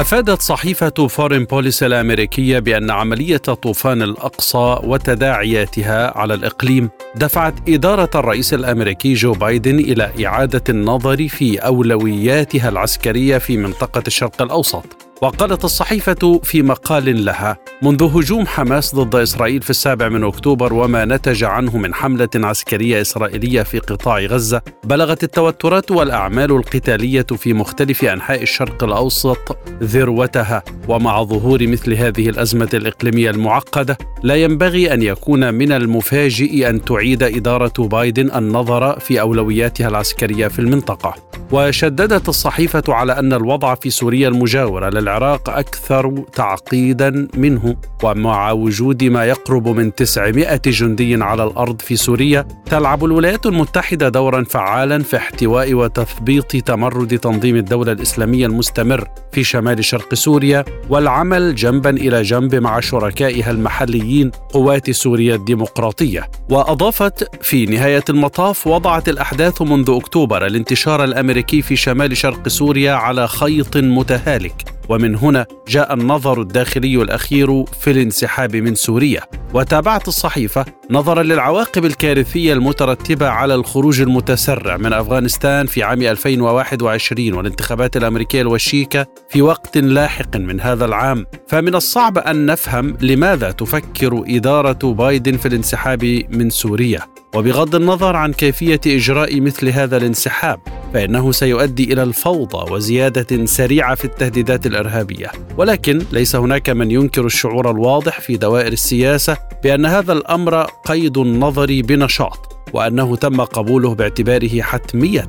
أفادت صحيفة فورين بوليس الأمريكية بأن عملية طوفان الأقصى وتداعياتها على الإقليم دفعت إدارة الرئيس الأمريكي جو بايدن إلى إعادة النظر في أولوياتها العسكرية في منطقة الشرق الأوسط. وقالت الصحيفة في مقال لها منذ هجوم حماس ضد إسرائيل في السابع من أكتوبر وما نتج عنه من حملة عسكرية إسرائيلية في قطاع غزة بلغت التوترات والأعمال القتالية في مختلف أنحاء الشرق الأوسط ذروتها. ومع ظهور مثل هذه الأزمة الإقليمية المعقدة لا ينبغي أن يكون من المفاجئ أن تعيد إدارة بايدن النظر في أولوياتها العسكرية في المنطقة. وشددت الصحيفة على أن الوضع في سوريا المجاورة العراق أكثر تعقيدا منه ومع وجود ما يقرب من 900 جندي على الأرض في سوريا تلعب الولايات المتحدة دورا فعالا في احتواء وتثبيط تمرد تنظيم الدولة الإسلامية المستمر في شمال شرق سوريا والعمل جنبا إلى جنب مع شركائها المحليين قوات سوريا الديمقراطية. وأضافت في نهاية المطاف وضعت الأحداث منذ أكتوبر الانتشار الأمريكي في شمال شرق سوريا على خيط متهالك. ومن هنا جاء النظر الداخلي الأخير في الانسحاب من سوريا. وتابعت الصحيفة نظرا للعواقب الكارثية المترتبة على الخروج المتسرع من أفغانستان في عام 2021 والانتخابات الأمريكية الوشيكة في وقت لاحق من هذا العام. فمن الصعب أن نفهم لماذا تفكر إدارة بايدن في الانسحاب من سوريا. وبغض النظر عن كيفية إجراء مثل هذا الانسحاب فإنه سيؤدي إلى الفوضى وزيادة سريعة في التهديدات الإرهابية. ولكن ليس هناك من ينكر الشعور الواضح في دوائر السياسة بأن هذا الأمر قيد النظر بنشاط وأنه تم قبوله باعتباره حتمية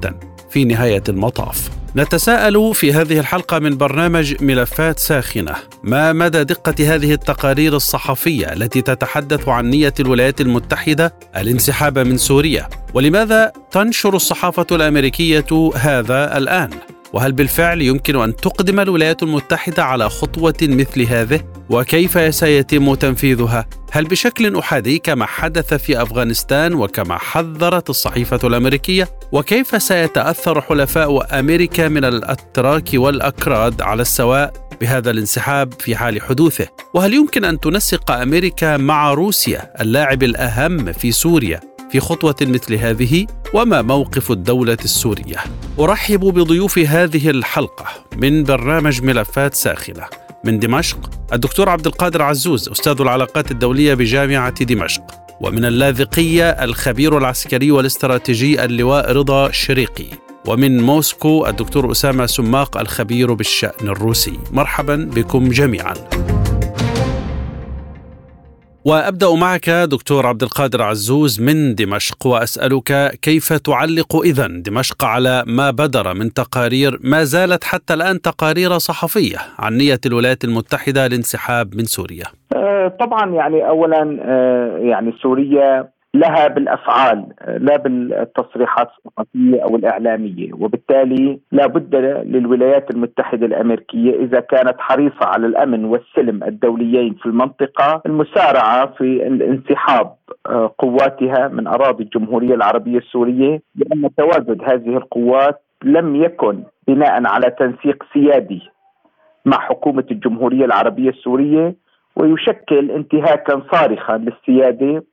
في نهاية المطاف. نتساءل في هذه الحلقة من برنامج ملفات ساخنة ما مدى دقة هذه التقارير الصحفية التي تتحدث عن نية الولايات المتحدة الانسحاب من سوريا؟ ولماذا تنشر الصحافة الأمريكية هذا الآن؟ وهل بالفعل يمكن أن تقدم الولايات المتحدة على خطوة مثل هذه؟ وكيف سيتم تنفيذها؟ هل بشكل أحادي كما حدث في أفغانستان وكما حذرت الصحيفة الأمريكية؟ وكيف سيتأثر حلفاء أمريكا من الأتراك والأكراد على السواء بهذا الانسحاب في حال حدوثه؟ وهل يمكن أن تنسق أمريكا مع روسيا اللاعب الأهم في سوريا؟ في خطوة مثل هذه وما موقف الدولة السورية. أرحب بضيوف هذه الحلقة من برنامج ملفات ساخنة. من دمشق الدكتور عبد القادر عزوز أستاذ العلاقات الدولية بجامعة دمشق. ومن اللاذقية الخبير العسكري والاستراتيجي اللواء رضا شريقي. ومن موسكو الدكتور أسامة سماق الخبير بالشأن الروسي. مرحبا بكم جميعا. وأبدأ معك دكتور عبد القادر عزوز من دمشق وأسألك كيف تعلق اذا دمشق على ما بدر من تقارير ما زالت حتى الآن تقارير صحفية عن نية الولايات المتحدة الانسحاب من سوريا. أه، طبعا يعني اولا أه، يعني سوريا لها بالأفعال لا بالتصريحات الصحفيه أو الإعلامية. وبالتالي لا بد للولايات المتحدة الأمريكية إذا كانت حريصة على الأمن والسلم الدوليين في المنطقة المسارعة في الانسحاب آه، قواتها من أراضي الجمهورية العربية السورية. لأن تواجد هذه القوات لم يكن بناء على تنسيق سيادي مع حكومة الجمهورية العربية السورية ويشكل انتهاكا صارخا للسيادة.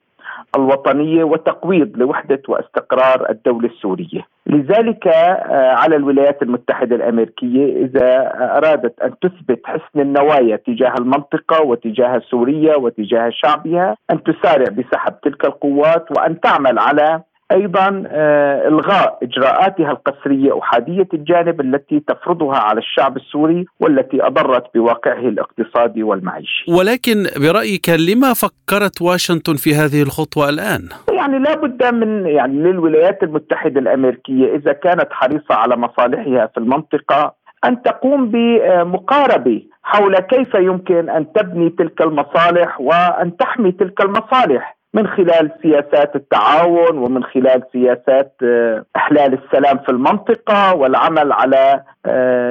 الوطنية وتقويض لوحدة واستقرار الدولة السورية. لذلك آه، على الولايات المتحدة الأمريكية إذا أرادت أن تثبت حسن النوايا تجاه المنطقة وتجاه سوريا وتجاه شعبها أن تسارع بسحب تلك القوات وأن تعمل على أيضا آه، إلغاء إجراءاتها القسرية احاديه الجانب التي تفرضها على الشعب السوري والتي أضرت بواقعه الاقتصادي والمعيشي. ولكن برأيك لما فكرت واشنطن في هذه الخطوة الآن؟ يعني لا بد من يعني للولايات المتحدة الأمريكية إذا كانت حريصة على مصالحها في المنطقة أن تقوم بمقاربة حول كيف يمكن أن تبني تلك المصالح وأن تحمي تلك المصالح من خلال سياسات التعاون ومن خلال سياسات آه، أحلال السلام في المنطقة والعمل على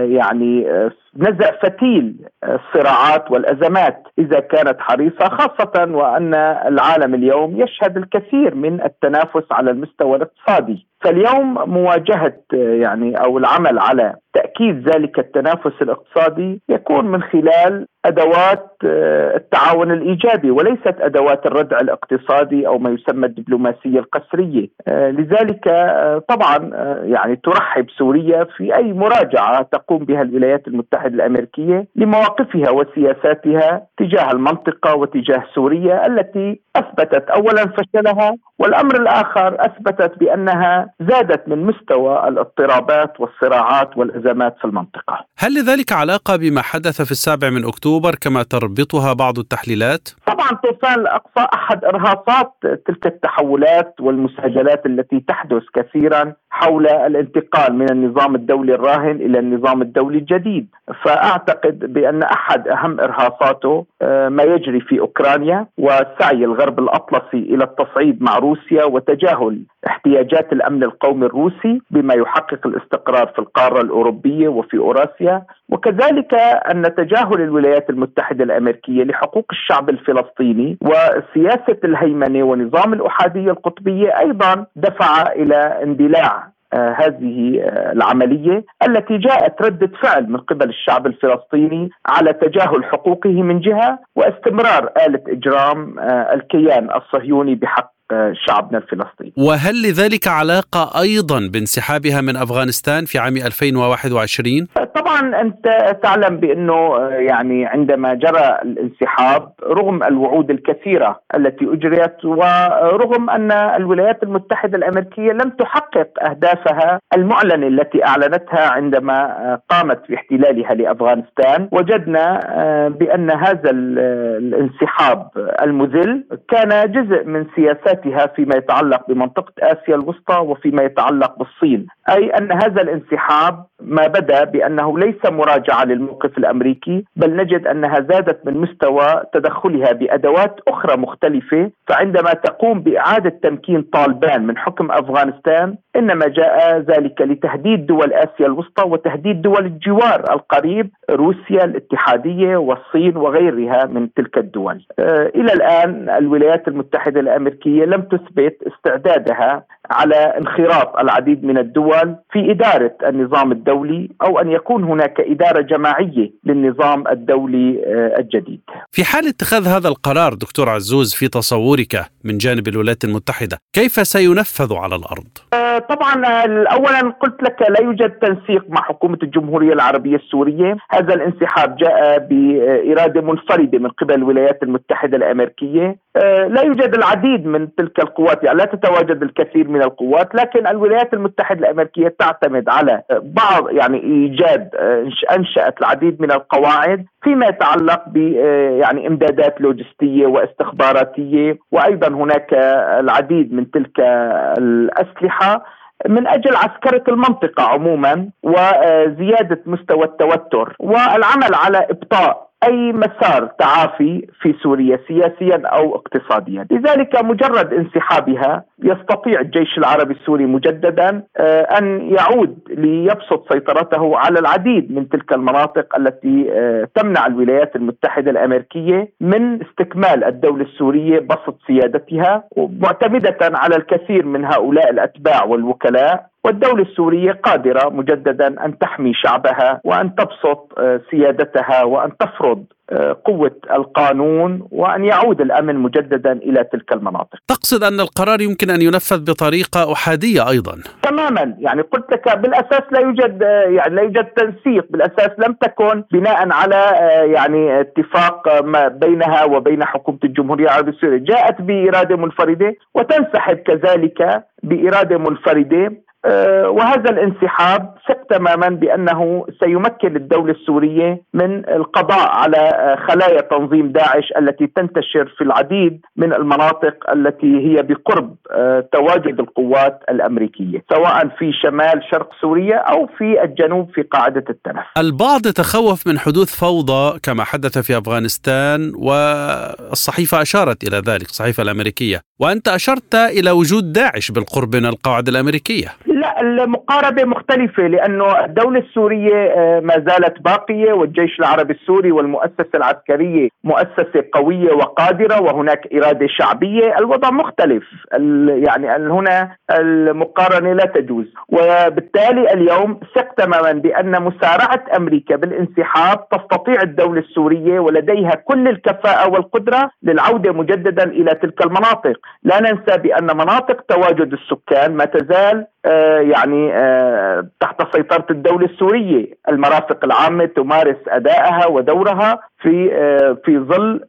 يعني آه، نزع فتيل الصراعات والأزمات إذا كانت حريصة خاصة وأن العالم اليوم يشهد الكثير من التنافس على المستوى الاقتصادي. فاليوم مواجهة يعني أو العمل على تأكيد ذلك التنافس الاقتصادي يكون من خلال أدوات التعاون الإيجابي وليست أدوات الردع الاقتصادي أو ما يسمى الدبلوماسية القسرية. لذلك طبعا يعني ترحب سوريا في أي مراجعة تقوم بها الولايات المتحدة الأمريكية لمواقفها وسياساتها تجاه المنطقة وتجاه سوريا التي أثبتت اولا فشلها والأمر الآخر أثبتت بأنها زادت من مستوى الاضطرابات والصراعات والأزمات في المنطقة. هل لذلك علاقة بما حدث في السابع من أكتوبر كما تربطها بعض التحليلات؟ طبعا طوفان الاقصى أحد إرهاصات تلك التحولات والمساجلات التي تحدث كثيرا حول الانتقال من النظام الدولي الراهن إلى النظام الدولي الجديد، فأعتقد بأن أحد أهم إرهاصاته آه، ما يجري في أوكرانيا وسعي الغرب الأطلسي إلى التصعيد مع روسيا وتجاهل احتياجات الأمن القومي الروسي بما يحقق الاستقرار في القارة الأوروبية وفي أوراسيا. وكذلك أن تجاهل الولايات المتحدة الأمريكية لحقوق الشعب الفلسطيني وسياسة الهيمنة ونظام الأحادية القطبية أيضا دفع إلى اندلاع. هذه آه، العملية التي جاءت رده فعل من قبل الشعب الفلسطيني على تجاهل حقوقه من جهة واستمرار آلة إجرام آه، الكيان الصهيوني بحق شعبنا الفلسطيني وهل لذلك علاقة أيضا بانسحابها من أفغانستان في عام 2021؟ طبعا أنت تعلم بأنه يعني عندما جرى الانسحاب رغم الوعود الكثيرة التي أجريت ورغم أن الولايات المتحدة الأمريكية لم تحقق أهدافها المعلنة التي أعلنتها عندما قامت باحتلالها لأفغانستان وجدنا بأن هذا الانسحاب المذل كان جزء من سياسات سياساتها فيما يتعلق بمنطقة آسيا الوسطى وفيما يتعلق بالصين، أي أن هذا الانسحاب ما بدا بأنه ليس مراجعة للموقف الأمريكي، بل نجد أنها زادت من مستوى تدخلها بأدوات أخرى مختلفة، فعندما تقوم بإعادة تمكين طالبان من حكم أفغانستان إنما جاء ذلك لتهديد دول آسيا الوسطى وتهديد دول الجوار القريب روسيا الاتحادية والصين وغيرها من تلك الدول. آه، إلى الآن الولايات المتحدة الأمريكية لم تثبت استعدادها على انخراط العديد من الدول في إدارة النظام الدولي أو أن يكون هناك إدارة جماعية للنظام الدولي آه، الجديد. في حال اتخاذ هذا القرار دكتور عزوز في تصورك من جانب الولايات المتحدة، كيف سينفذ على الأرض؟ آه، طبعا اولا قلت لك لا يوجد تنسيق مع حكومة الجمهورية العربية السورية، هذا الانسحاب جاء بإرادة منفردة من قبل الولايات المتحدة الأمريكية، آه، لا يوجد العديد من تلك القوات يعني لا تتواجد الكثير من القوات لكن الولايات المتحدة الأمريكية تعتمد على بعض يعني إيجاد آه، أنشأت العديد من القواعد فيما يتعلق ب آه، يعني إمدادات لوجستية واستخباراتية وأيضا هناك العديد من تلك الأسلحة من أجل عسكرة المنطقة عموما وزيادة مستوى التوتر والعمل على إبطاء أي مسار تعافي في سوريا سياسيا أو اقتصاديا، لذلك مجرد انسحابها يستطيع الجيش العربي السوري مجددا آه، أن يعود ليبسط سيطرته على العديد من تلك المناطق التي آه، تمنع الولايات المتحدة الأمريكية من استكمال الدولة السورية بسط سيادتها معتمده على الكثير من هؤلاء الأتباع والوكلاء. والدولة السورية قادرة مجددا أن تحمي شعبها وأن تبسط آه، سيادتها وأن تفرض آه، قوة القانون وأن يعود الأمن مجددا إلى تلك المناطق. تقصد أن القرار يمكن أن ينفذ بطريقة أحادية أيضا. تماما. يعني قلت لك بالأساس لا يوجد يعني لا يوجد تنسيق. بالأساس لم تكن بناء على يعني اتفاق ما بينها وبين حكومة الجمهورية العربية السورية. جاءت بإرادة منفردة وتنسحب كذلك بإرادة منفردة. آه، وهذا الانسحاب ثق تماما بأنه سيمكن الدولة السورية من القضاء على آه، خلايا تنظيم داعش التي تنتشر في العديد من المناطق التي هي بقرب آه، تواجد القوات الأمريكية، سواء في شمال شرق سوريا أو في الجنوب في قاعدة التنف. البعض يتخوف من حدوث فوضى كما حدث في أفغانستان والصحيفة أشارت إلى ذلك، الصحيفة الأمريكية، وأنت أشرت إلى وجود داعش بالقرب من القواعد الأمريكية. لا المقاربة مختلفة لأنه الدولة السورية آه، ما زالت باقية والجيش العربي السوري والمؤسسة العسكرية مؤسسة قوية وقادرة وهناك إرادة شعبية، الوضع مختلف. يعني هنا المقارنة لا تجوز. وبالتالي اليوم ثق تماما بأن مسارعة أمريكا بالانسحاب تستطيع الدولة السورية ولديها كل الكفاءة والقدرة للعودة مجددا إلى تلك المناطق، لا ننسى بأن مناطق تواجد السكان ما تزال آه، يعني آه، تحت سيطرة الدولة السورية. المرافق العامة تمارس أدائها ودورها في آه، في ظل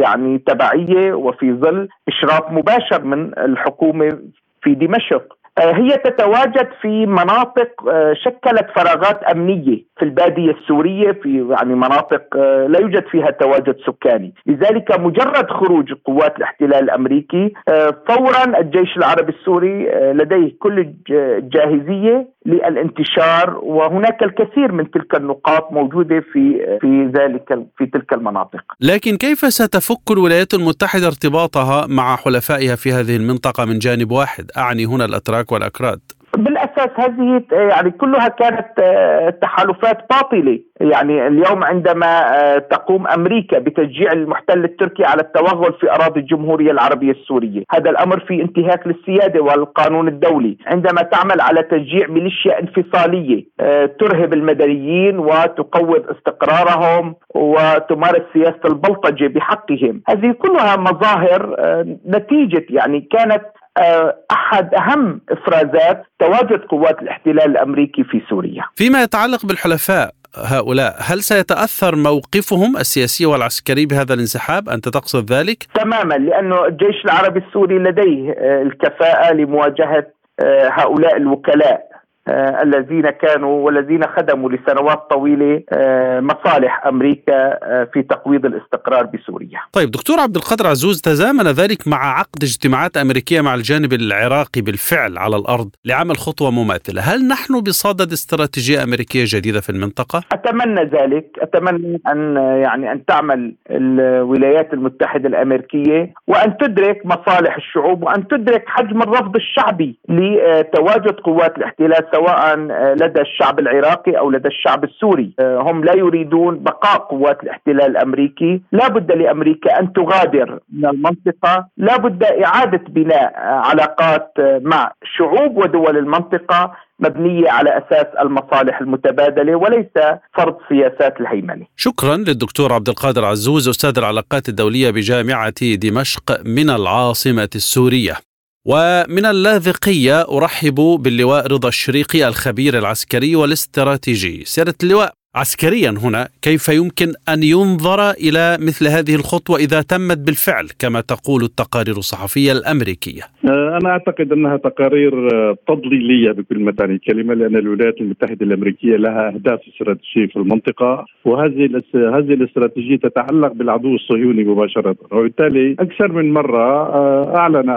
يعني تبعية وفي ظل إشراف مباشر من الحكومة في دمشق. هي تتواجد في مناطق شكلت فراغات أمنية في البادية السورية في يعني مناطق لا يوجد فيها تواجد سكاني، لذلك مجرد خروج قوات الاحتلال الأمريكي فورا الجيش العربي السوري لديه كل الجاهزية للانتشار وهناك الكثير من تلك النقاط موجودة في في ذلك في تلك المناطق. لكن كيف ستفك الولايات المتحدة ارتباطها مع حلفائها في هذه المنطقة من جانب واحد؟ أعني هنا الأتراك والأكراد. بالأساس هذه يعني كلها كانت آه، تحالفات باطلة. يعني اليوم عندما آه، تقوم أمريكا بتشجيع المحتل التركي على التوغل في أراضي الجمهورية العربية السورية، هذا الأمر في انتهاك للسيادة والقانون الدولي، عندما تعمل على تشجيع ميليشيا انفصالية آه، ترهب المدنيين وتقوض استقرارهم وتمارس سياسة البلطجة بحقهم، هذه كلها مظاهر نتيجة يعني كانت أحد أهم إفرازات تواجد قوات الاحتلال الأمريكي في سوريا. فيما يتعلق بالحلفاء هؤلاء هل سيتأثر موقفهم السياسي والعسكري بهذا الانسحاب؟ أنت تقصد ذلك؟ تماما لأنه الجيش العربي السوري لديه آه، الكفاءة لمواجهة آه، هؤلاء الوكلاء. آه، الذين كانوا والذين خدموا لسنوات طويلة آه، مصالح أمريكا آه، في تقويض الاستقرار بسوريا. طيب دكتور عبد القادر عزوز تزامن ذلك مع عقد اجتماعات أمريكية مع الجانب العراقي بالفعل على الأرض لعمل خطوة مماثلة، هل نحن بصدد استراتيجية أمريكية جديدة في المنطقة؟ أتمنى ذلك، أتمنى أن يعني أن تعمل الولايات المتحدة الأمريكية وأن تدرك مصالح الشعوب وأن تدرك حجم الرفض الشعبي لتواجد قوات الاحتلال سواء لدى الشعب العراقي أو لدى الشعب السوري. هم لا يريدون بقاء قوات الاحتلال الأمريكي. لا بد لأمريكا أن تغادر من المنطقة. لا بد إعادة بناء علاقات مع شعوب ودول المنطقة مبنية على أساس المصالح المتبادلة وليس فرض سياسات الهيمنة. شكرا للدكتور عبد القادر عزوز أستاذ العلاقات الدولية بجامعة دمشق من العاصمة السورية. ومن اللاذقية أرحب باللواء رضا الشريقي الخبير العسكري والاستراتيجي. سيادة اللواء عسكريا هنا كيف يمكن أن ينظر إلى مثل هذه الخطوة إذا تمت بالفعل كما تقول التقارير الصحفية الأمريكية؟ آه، أنا أعتقد أنها تقارير آه، تضليلية بكل متان الكلمة لأن الولايات المتحدة الأمريكية لها أهداف استراتيجية في المنطقة وهذه هذه الاستراتيجية تتعلق بالعدو الصهيوني مباشرة وبالتالي أكثر من مرة آه، أعلن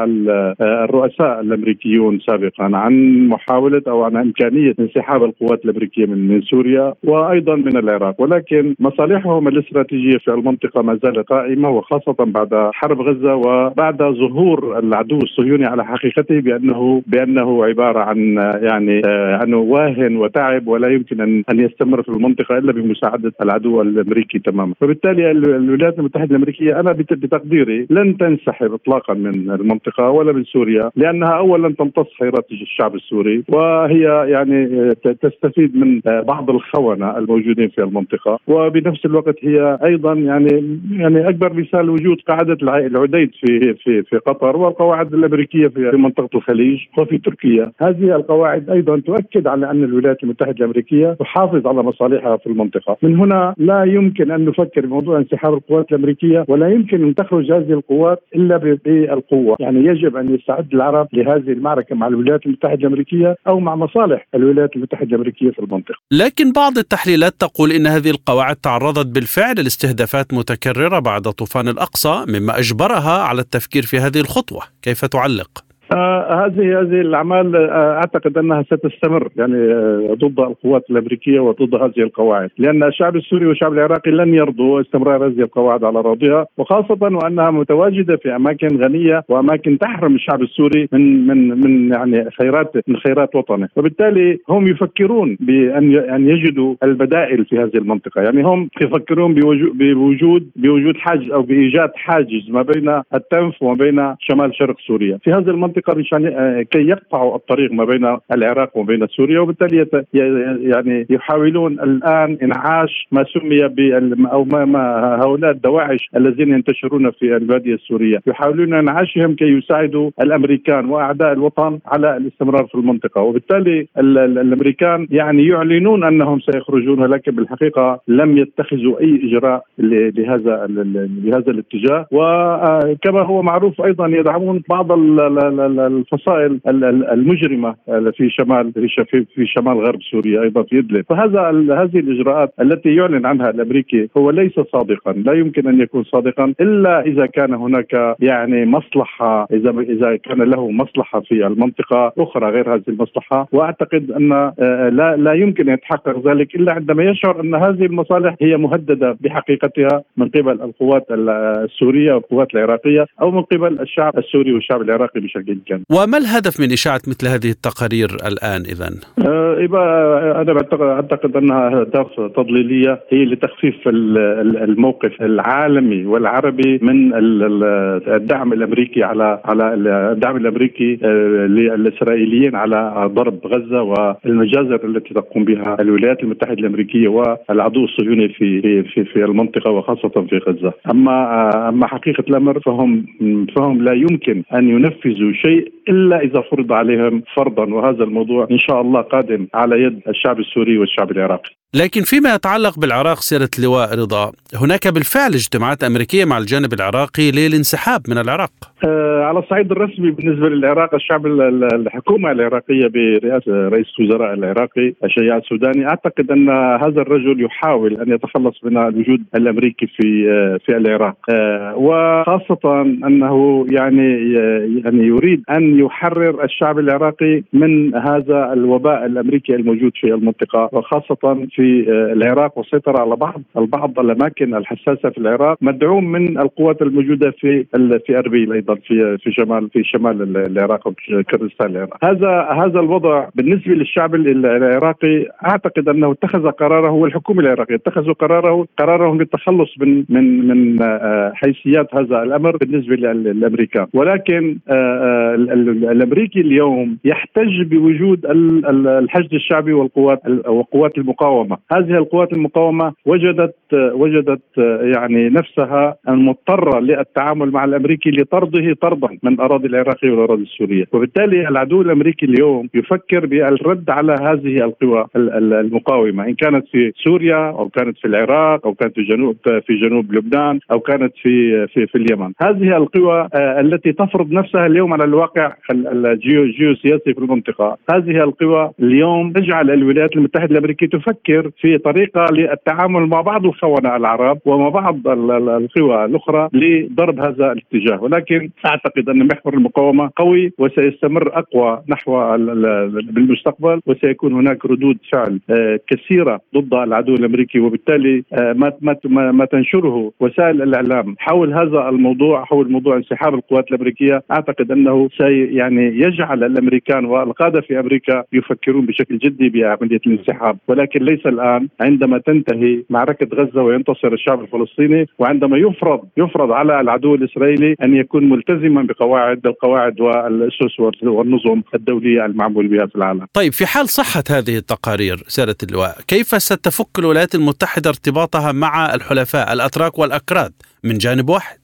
الرؤساء الأمريكيون سابقا عن محاولة أو عن إمكانية انسحاب القوات الأمريكية من سوريا وأيضا أيضا من العراق ولكن مصالحهم الاستراتيجية في المنطقة ما زالت قائمة وخاصة بعد حرب غزة وبعد ظهور العدو الصهيوني على حقيقته بانه بأنه عبارة عن يعني انه واهن وتعب ولا يمكن ان أن يستمر في المنطقة إلا بمساعدة العدو الأمريكي تماما، فبالتالي الولايات المتحدة الأمريكية أنا بتقديري لن تنسحب اطلاقا من المنطقة ولا من سوريا لأنها اولا تمتص خيرات الشعب السوري وهي يعني آه، تستفيد من آه، بعض الخونة الموجودين في المنطقة. وبنفس الوقت هي أيضا يعني يعني أكبر مثال وجود قاعدة العديد في في في قطر والقواعد الأمريكية في منطقة الخليج وفي تركيا، هذه القواعد أيضا تؤكد على أن الولايات المتحدة الأمريكية تحافظ على مصالحها في المنطقة، من هنا لا يمكن أن نفكر بموضوع انسحاب القوات الأمريكية ولا يمكن أن تخرج هذه القوات إلا بالقوة، يعني يجب أن يستعد العرب لهذه المعركة مع الولايات المتحدة الأمريكية أو مع مصالح الولايات المتحدة الأمريكية في المنطقة. لكن بعض التحليلات تقول إن هذه القواعد تعرضت بالفعل لاستهدافات متكررة بعد طوفان الأقصى مما أجبرها على التفكير في هذه الخطوة، كيف تعلق؟ آه هذه هذه الأعمال آه أعتقد أنها ستستمر. يعني آه ضد القوات الأمريكية وضد هذه القواعد، لأن الشعب السوري والشعب العراقي لن يرضوا استمرار هذه القواعد على أراضيها وخاصة وأنها متواجدة في أماكن غنية وأماكن تحرم الشعب السوري من من من يعني خيرات من خيرات وطنه، وبالتالي هم يفكرون بأن أن يجدوا البدائل في هذه المنطقة، يعني هم يفكرون بوجود بوجود حاجز أو بإيجاد حاجز ما بين التنف وما بين شمال شرق سوريا، في هذه المنطقة المنطقة مشان آه، كي يقطعوا الطريق ما بين العراق وبين سوريا وبالتالي يعني يحاولون الآن إنعاش ما سمي أو ما, ما هؤلاء الدواعش الذين ينتشرون في البادية السورية. يحاولون إنعاشهم كي يساعدوا الأمريكان وأعداء الوطن على الاستمرار في المنطقة. وبالتالي الأمريكان يعني يعلنون أنهم سيخرجون ولكن بالحقيقة لم يتخذوا أي إجراء لهذا لهذا الاتجاه. وكما هو معروف أيضا يدعمون بعض الفصائل المجرمة في شمال في شمال غرب سوريا أيضا في إدلب. فهذا هذه الإجراءات التي يعلن عنها الأمريكي هو ليس صادقا. لا يمكن أن يكون صادقا إلا إذا كان هناك يعني مصلحة إذا إذا كان له مصلحة في المنطقة أخرى غير هذه المصلحة. وأعتقد أن آه، لا لا يمكن أن يتحقق ذلك إلا عندما يشعر أن هذه المصالح هي مهددة بحقيقتها من قبل القوات السورية والقوات العراقية أو من قبل الشعب السوري والشعب العراقي بشكل كان وما الهدف من إشاعة مثل هذه التقارير الآن إذا؟ آه أنا أعتقد أنها أهداف تضليلية هي لتخفيف الموقف العالمي والعربي من الدعم الأمريكي على على الدعم الأمريكي آه، للإسرائيليين على ضرب غزة والمجازر التي تقوم بها الولايات المتحدة الأمريكية والعدو الصهيوني في في في المنطقة وخاصة في غزة أما آه، أما حقيقة الأمر فهم فهم لا يمكن أن ينفذوا شيء إلا إذا فرض عليهم فرضا وهذا الموضوع إن شاء الله قادم على يد الشعب السوري والشعب العراقي. لكن فيما يتعلق بالعراق سيرة اللواء رضا هناك بالفعل اجتماعات أمريكية مع الجانب العراقي للانسحاب من العراق. آه على الصعيد الرسمي بالنسبة للعراق الشعب الحكومة العراقية برئاسة رئيس الوزراء العراقي الشياع السوداني أعتقد أن هذا الرجل يحاول أن يتخلص من الوجود الأمريكي في آه في العراق. آه وخاصة أنه يعني يعني يريد أن يحرر الشعب العراقي من هذا الوباء الأمريكي الموجود في المنطقة وخاصة في في آه، العراق والسيطره على بعض البعض الأماكن الحساسة في العراق مدعوم من القوات الموجودة في في أربيل أيضا في في شمال في شمال العراق وكردستان العراق. هذا هذا الوضع بالنسبة للشعب العراقي أعتقد أنه اتخذ قراره والحكومة العراقية اتخذوا قراره قرارهم للتخلص من من من آه، حيثيات هذا الأمر بالنسبة للأمريكان. ولكن آه، الأمريكي اليوم يحتج بوجود الحشد الشعبي والقوات وقوات المقاومة. المقاومة، هذه القوات المقاومة وجدت وجدت يعني نفسها مضطره للتعامل مع الأمريكي لطرده طردا من الأراضي العراقية والأراضي السورية، وبالتالي العدو الأمريكي اليوم يفكر بالرد على هذه القوى المقاومة. إن كانت في سوريا أو كانت في العراق أو كانت في جنوب في جنوب لبنان أو كانت في في في اليمن، هذه القوى آه، التي تفرض نفسها اليوم على الواقع الجيوسياسي في المنطقة، هذه القوى اليوم تجعل الولايات المتحدة الأمريكية تفكر تفكر في طريقة للتعامل مع بعض الخونه العرب ومع بعض القوى الأخرى لضرب هذا الاتجاه. ولكن أعتقد أن محور المقاومة قوي وسيستمر أقوى نحو بالمستقبل وسيكون هناك ردود فعل آه، كثيرة ضد العدو الأمريكي. وبالتالي آه، ما ما ما تنشره وسائل الإعلام حول هذا الموضوع حول موضوع انسحاب القوات الأمريكية أعتقد أنه سي يعني يجعل الأمريكان والقادة في أمريكا يفكرون بشكل جدي بعملية الانسحاب. ولكن ليس الآن عندما تنتهي معركة غزة وينتصر الشعب الفلسطيني وعندما يفرض يفرض على العدو الإسرائيلي أن يكون ملتزما بقواعد القواعد والأسس والنظم الدولية المعمول بها في العالم. طيب في حال صحة هذه التقارير سيادة اللواء، كيف ستفك الولايات المتحدة ارتباطها مع الحلفاء الأتراك والأكراد من جانب واحد؟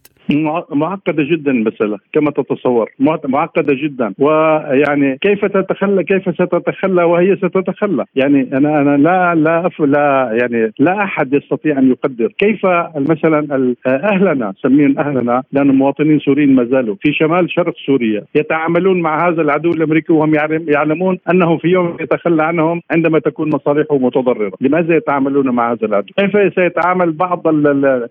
معقدة جدا المسألة كما تتصور. معقدة جدا. ويعني كيف تتخلى كيف ستتخلى وهي ستتخلى؟ يعني أنا أنا لا لا لا يعني لا أحد يستطيع أن يقدر. كيف مثلا أهلنا سمين أهلنا لأن مواطنين سوريين ما زالوا في شمال شرق سوريا يتعاملون مع هذا العدو الأمريكي وهم يعلمون أنه في يوم يتخلى عنهم عندما تكون مصالحه متضررة، لماذا يتعاملون مع هذا العدو؟ كيف سيتعامل بعض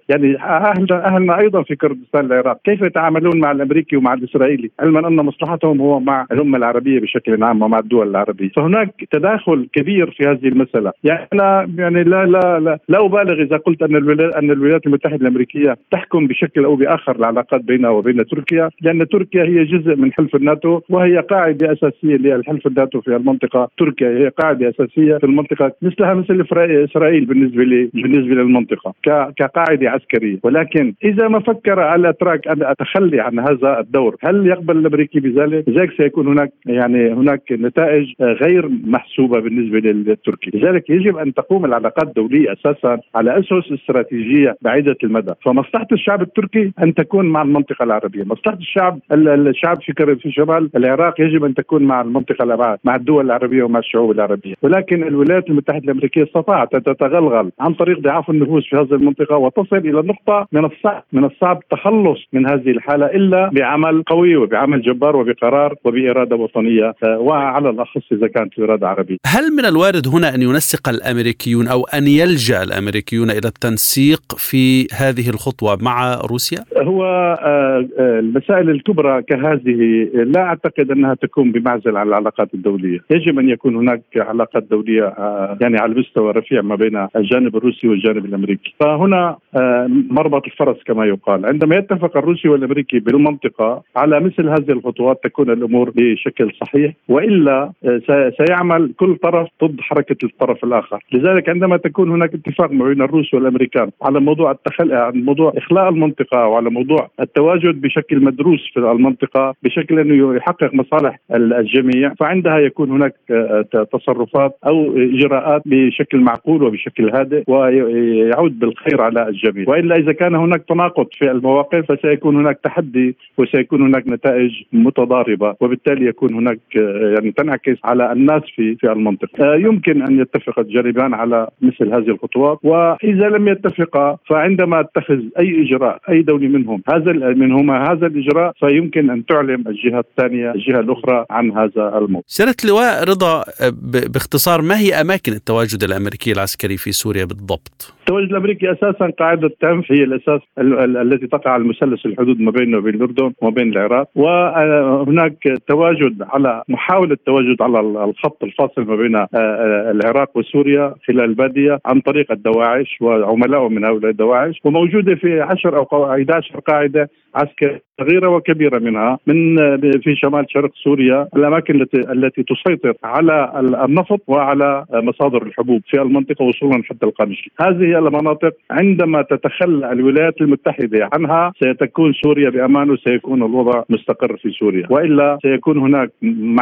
يعني اهلنا أهلنا أيضا في كردستان كردستان العراق كيف يتعاملون مع الأمريكي ومع الإسرائيلي؟ علما أن مصلحتهم هو مع الأمة العربية بشكل عام ومع الدول العربية. فهناك تداخل كبير في هذه المسألة. يعني أنا يعني لا لا لا, لا أبالغ إذا قلت أن الولايات أن الولايات المتحدة الأمريكية تحكم بشكل أو بآخر العلاقات بينها وبين تركيا لأن تركيا هي جزء من حلف الناتو وهي قاعدة أساسية للحلف الناتو في المنطقة. تركيا هي قاعدة أساسية في المنطقة مثلها مثل إسرائيل بالنسبة لي بالنسبة للمنطقة كقاعدة عسكرية. ولكن إذا ما فكر الاتراك أن أتخلي عن هذا الدور، هل يقبل الأمريكي بذلك؟ لذلك سيكون هناك يعني هناك نتائج غير محسوبة بالنسبة للتركي، لذلك يجب أن تقوم العلاقات الدولية أساسا على أسس استراتيجية بعيدة المدى، فمصلحة الشعب التركي أن تكون مع المنطقة العربية، مصلحة الشعب الشعب في في شمال العراق يجب أن تكون مع المنطقة العربية مع الدول العربية ومع الشعوب العربية، ولكن الولايات المتحدة الأمريكية استطاعت أن تتغلغل عن طريق ضعاف النفوذ في هذه المنطقة وتصل إلى نقطة من الصعب من الصعب التخلص من هذه الحالة إلا بعمل قوي وبعمل جبار وبقرار وبإرادة وطنية آه، وعلى الأخص إذا كانت اراده عربية. هل من الوارد هنا أن ينسق الأمريكيون أو أن يلجأ الأمريكيون إلى التنسيق في هذه الخطوة مع روسيا؟ هو آه، آه، المسائل الكبرى كهذه لا أعتقد أنها تكون بمعزل عن العلاقات الدولية، يجب أن يكون هناك علاقات دولية يعني على مستوى رفيع ما بين الجانب الروسي والجانب الأمريكي، فهنا مربط الفرس كما يقال، عندما يتفق الروسي والأمريكي بالمنطقة على مثل هذه الخطوات تكون الأمور بشكل صحيح وإلا آه، سيعمل كل طرف ضد حركة الطرف الآخر، لذلك عندما تكون هناك اتفاق ما بين الروس والأمريكان على موضوع التخل عن موضوع إخلاء المنطقة وعلى موضوع التواجد بشكل مدروس في المنطقة بشكل انه يحقق مصالح الجميع، فعندها يكون هناك آه، تصرفات أو إجراءات بشكل معقول وبشكل هادئ ويعود بالخير على الجميع، وإلا إذا كان هناك تناقض في المواقف فسيكون هناك تحدي وسيكون هناك نتائج متضاربة وبالتالي يكون هناك آه، يعني تنعكس على الناس في في المنطقة آه، يمكن أن يتفق الجانبان على مثل هذه الخطوات وإذا لم يتفقا فعندما أتخذ أي إجراء أي دولة منهم هذا منهما هذا الإجراء فيمكن أن تعلم الجهة الثانية الجهة الأخرى عن هذا الموضوع. سيادة اللواء رضا باختصار ما هي أماكن التواجد الامريكي العسكري في سوريا بالضبط؟ التواجد الأمريكي أساسا قاعدة تنف هي الأساس التي تقع على مثلث الحدود ما بيننا وبين الأردن وما بين العراق. وهناك تواجد على محاولة التواجد على الخط الفاصل ما بين آه، آه، العراق وسوريا خلال الباديه عن طريق الدواعش وعملائهم من هؤلاء الدواعش. وموجودة في 10 أو 11 قاعدة عسكريه صغيرة وكبيرة منها من في شمال شرق سوريا الأماكن التي التي تسيطر على النفط وعلى مصادر الحبوب في المنطقة وصولا حتى القامشلي هذه المناطق عندما تتخلى الولايات المتحدة عنها ستكون سوريا بأمان وسيكون الوضع مستقر في سوريا. وإلا سيكون هناك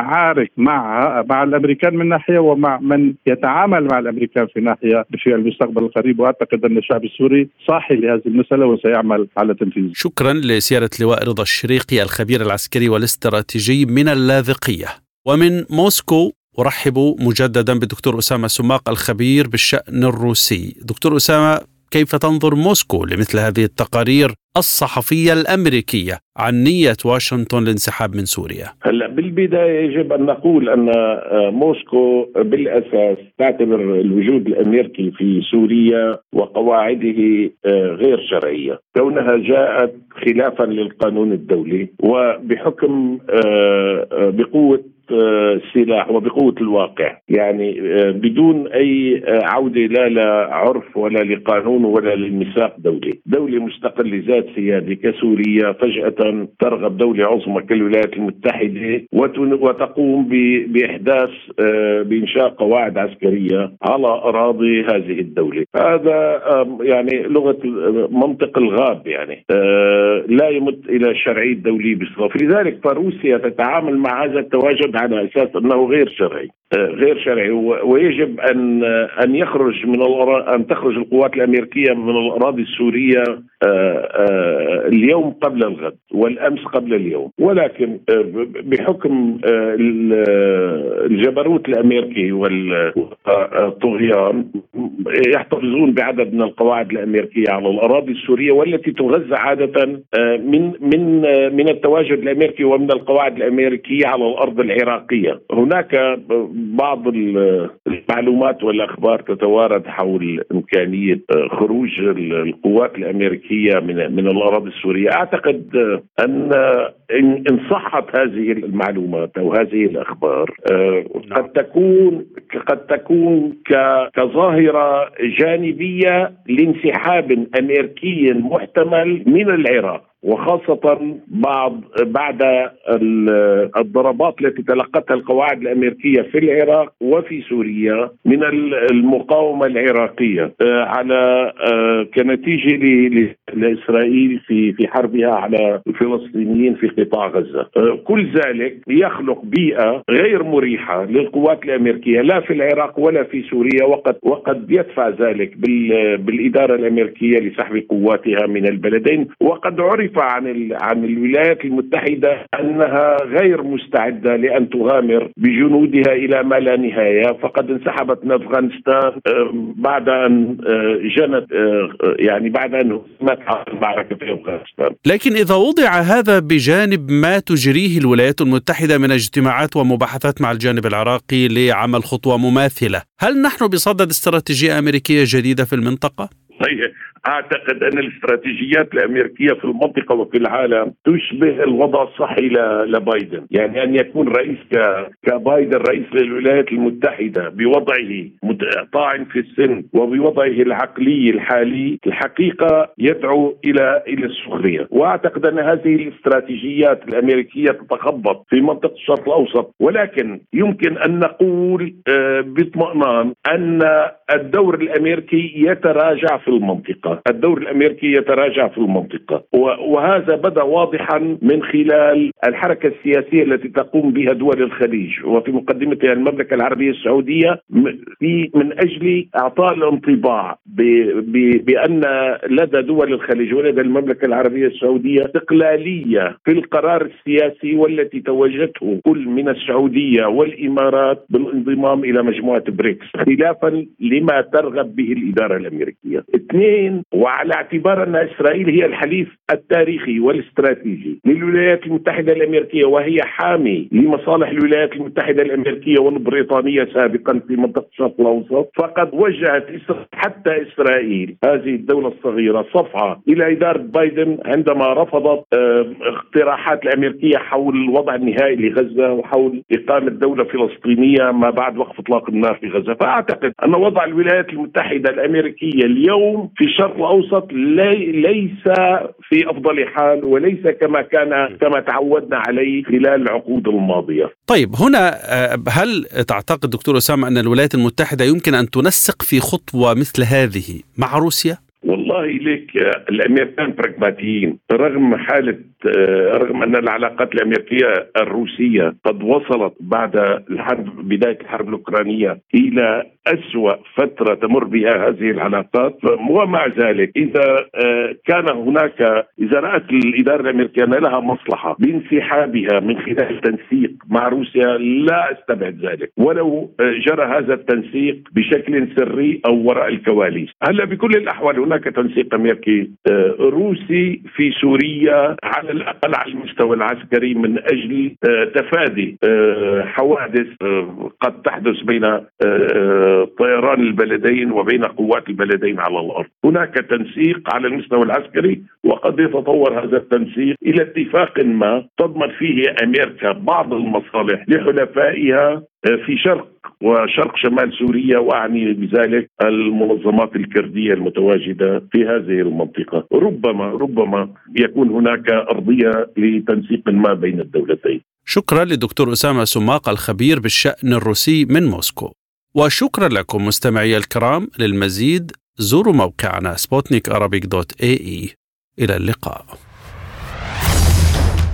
معارك مع مع الأمريكان من ناحية ومع من يتعامل مع الأمريكان في ناحية في المستقبل القريب. وأعتقد أن الشعب السوري صاحي لهذه المسألة وسيعمل على تنفيذها شكرا لسيادة لواء رضا الشريقي الخبير العسكري والاستراتيجي من اللاذقية. ومن موسكو أرحب مجددا بالدكتور أسامة سماق الخبير بالشأن الروسي. دكتور أسامة كيف تنظر موسكو لمثل هذه التقارير؟ الصحفية الأمريكية عن نية واشنطن للانسحاب من سوريا. هلا بالبداية يجب أن نقول أن آه، موسكو بالأساس تعتبر الوجود الأمريكي في سوريا وقواعده آه، غير شرعية. كونها جاءت خلافا للقانون الدولي وبحكم آه، بقوة السلاح وبقوة الواقع. يعني آه، بدون أي آه، عودة لا لعرف ولا لقانون ولا للميثاق دولي. دولة مستقلة ذات سيادة كسوريا فجأة ترغب دولة عظمى كالولايات المتحدة وتقوم بإحداث آه، بإنشاء قواعد عسكرية على أراضي هذه الدولة. هذا يعني لغة منطق الغاب يعني. لا يمت إلى الشرعية الدولية بصفة. لذلك فروسيا تتعامل مع هذا التواجد على أساس أنه غير شرعي. آه، غير شرعي. ويجب أن أن يخرج من أن تخرج القوات الأمريكية من الأراضي السورية آه، آه، اليوم قبل الغد والأمس قبل اليوم. ولكن بحكم الجبروت الأمريكي والطغيان يحتفظون بعدد من القواعد الأمريكية على الأراضي السورية والتي تغذى عادة من من من التواجد الأمريكي ومن القواعد الأمريكية على الأرض العراقية. هناك بعض المعلومات والأخبار تتوارد حول إمكانية خروج القوات الأمريكية من من الأراضي السورية، أعتقد أن ان صحت هذه المعلومات أو هذه الأخبار نعم. قد تكون قد تكون كظاهرة جانبية لانسحاب أمريكي محتمل من العراق. وخاصة بعض بعد الضربات التي تلقتها القواعد الأمريكية في العراق وفي سوريا من المقاومة العراقية. آه، على آه، كنتيجة لإسرائيل في في حربها على الفلسطينيين في قطاع غزة. آه، كل ذلك يخلق بيئة غير مريحة للقوات الأمريكية لا في العراق ولا في سوريا وقد وقد يدفع ذلك بالإدارة الأمريكية لسحب قواتها من البلدين وقد عرف عن عن الولايات المتحدة أنها غير مستعدة لأن تغامر بجنودها إلى ما لا نهاية؟ فقد انسحبت من أفغانستان بعد أن آه، جنت آه، يعني بعد أن هزمت المعركه في أفغانستان. لكن إذا وضع هذا بجانب ما تجريه الولايات المتحدة من اجتماعات ومباحثات مع الجانب العراقي لعمل خطوة مماثلة هل نحن بصدد استراتيجية أمريكية جديدة في المنطقة؟ طيب أعتقد أن الاستراتيجيات الأمريكية في المنطقة وفي العالم تشبه الوضع الصحي لبايدن، يعني أن يكون رئيس كبايدن رئيس للولايات المتحدة بوضعه طاعن في السن وبوضعه العقلي الحالي الحقيقة يدعو إلى إلى السخرية، وأعتقد أن هذه الاستراتيجيات الأمريكية تتخبط في منطقة الشرق الأوسط، ولكن يمكن أن نقول آه، باطمئنان أن الدور الأمريكي يتراجع في المنطقة، الدور الأمريكي يتراجع في المنطقة، وهذا بدأ واضحا من خلال الحركة السياسية التي تقوم بها دول الخليج وفي مقدمتها المملكة العربية السعودية في من أجل إعطاء الانطباع بأن لدى دول الخليج ولدى المملكة العربية السعودية استقلاليه في القرار السياسي والتي توجته كل من السعودية والإمارات بالانضمام إلى مجموعة بريكس خلافا لما ترغب به الإدارة الأمريكية. اثنين وعلى اعتبار أن إسرائيل هي الحليف التاريخي والاستراتيجي للولايات المتحدة الأمريكية وهي حامي لمصالح الولايات المتحدة الأمريكية والبريطانية سابقا في منطقة الشرق الأوسط. فقد وجهت حتى إسرائيل هذه الدولة الصغيرة صفعه إلى إدارة بايدن عندما رفضت اقتراحات الأمريكية حول الوضع النهائي لغزة وحول إقامة دولة فلسطينية ما بعد وقف إطلاق النار في غزة. فأعتقد أن وضع الولايات المتحدة الأمريكية اليوم في الشرق الأوسط لي ليس في أفضل حال وليس كما كان كما تعودنا عليه خلال العقود الماضية. طيب هنا آه، هل تعتقد دكتور أسامة أن الولايات المتحدة يمكن أن تنسق في خطوة مثل هذه مع روسيا؟ والله ليك الامريكان براغماتيين. رغم حالة رغم أن العلاقات الأمريكية الروسية قد وصلت بعد الحرب بداية الحرب الأوكرانية إلى أسوأ فترة تمر بها هذه العلاقات. ومع ذلك إذا كان هناك إذا رأت الإدارة الأمريكية أن لها مصلحة بانسحابها من خلال التنسيق مع روسيا لا أستبعد ذلك. ولو جرى هذا التنسيق بشكل سري أو وراء الكواليس. هلأ بكل الأحوال هناك تنسيق امريكي آه، روسي في سوريا على الأقل على المستوى العسكري من أجل آه، تفادي حوادث قد تحدث بين طيران البلدين وبين قوات البلدين على الأرض. هناك تنسيق على المستوى العسكري وقد يتطور هذا التنسيق إلى اتفاق ما تضمن فيه أمريكا بعض المصالح لحلفائها في شرق وشرق شمال سوريا وأعني بذلك المنظمات الكردية المتواجدة في هذه المنطقة، ربما ربما يكون هناك أرضية لتنسيق ما بين الدولتين. شكرا لدكتور أسامة سماق الخبير بالشأن الروسي من موسكو. وشكرا لكم مستمعي الكرام للمزيد زوروا موقعنا سبوتنيك dot ae إلى اللقاء.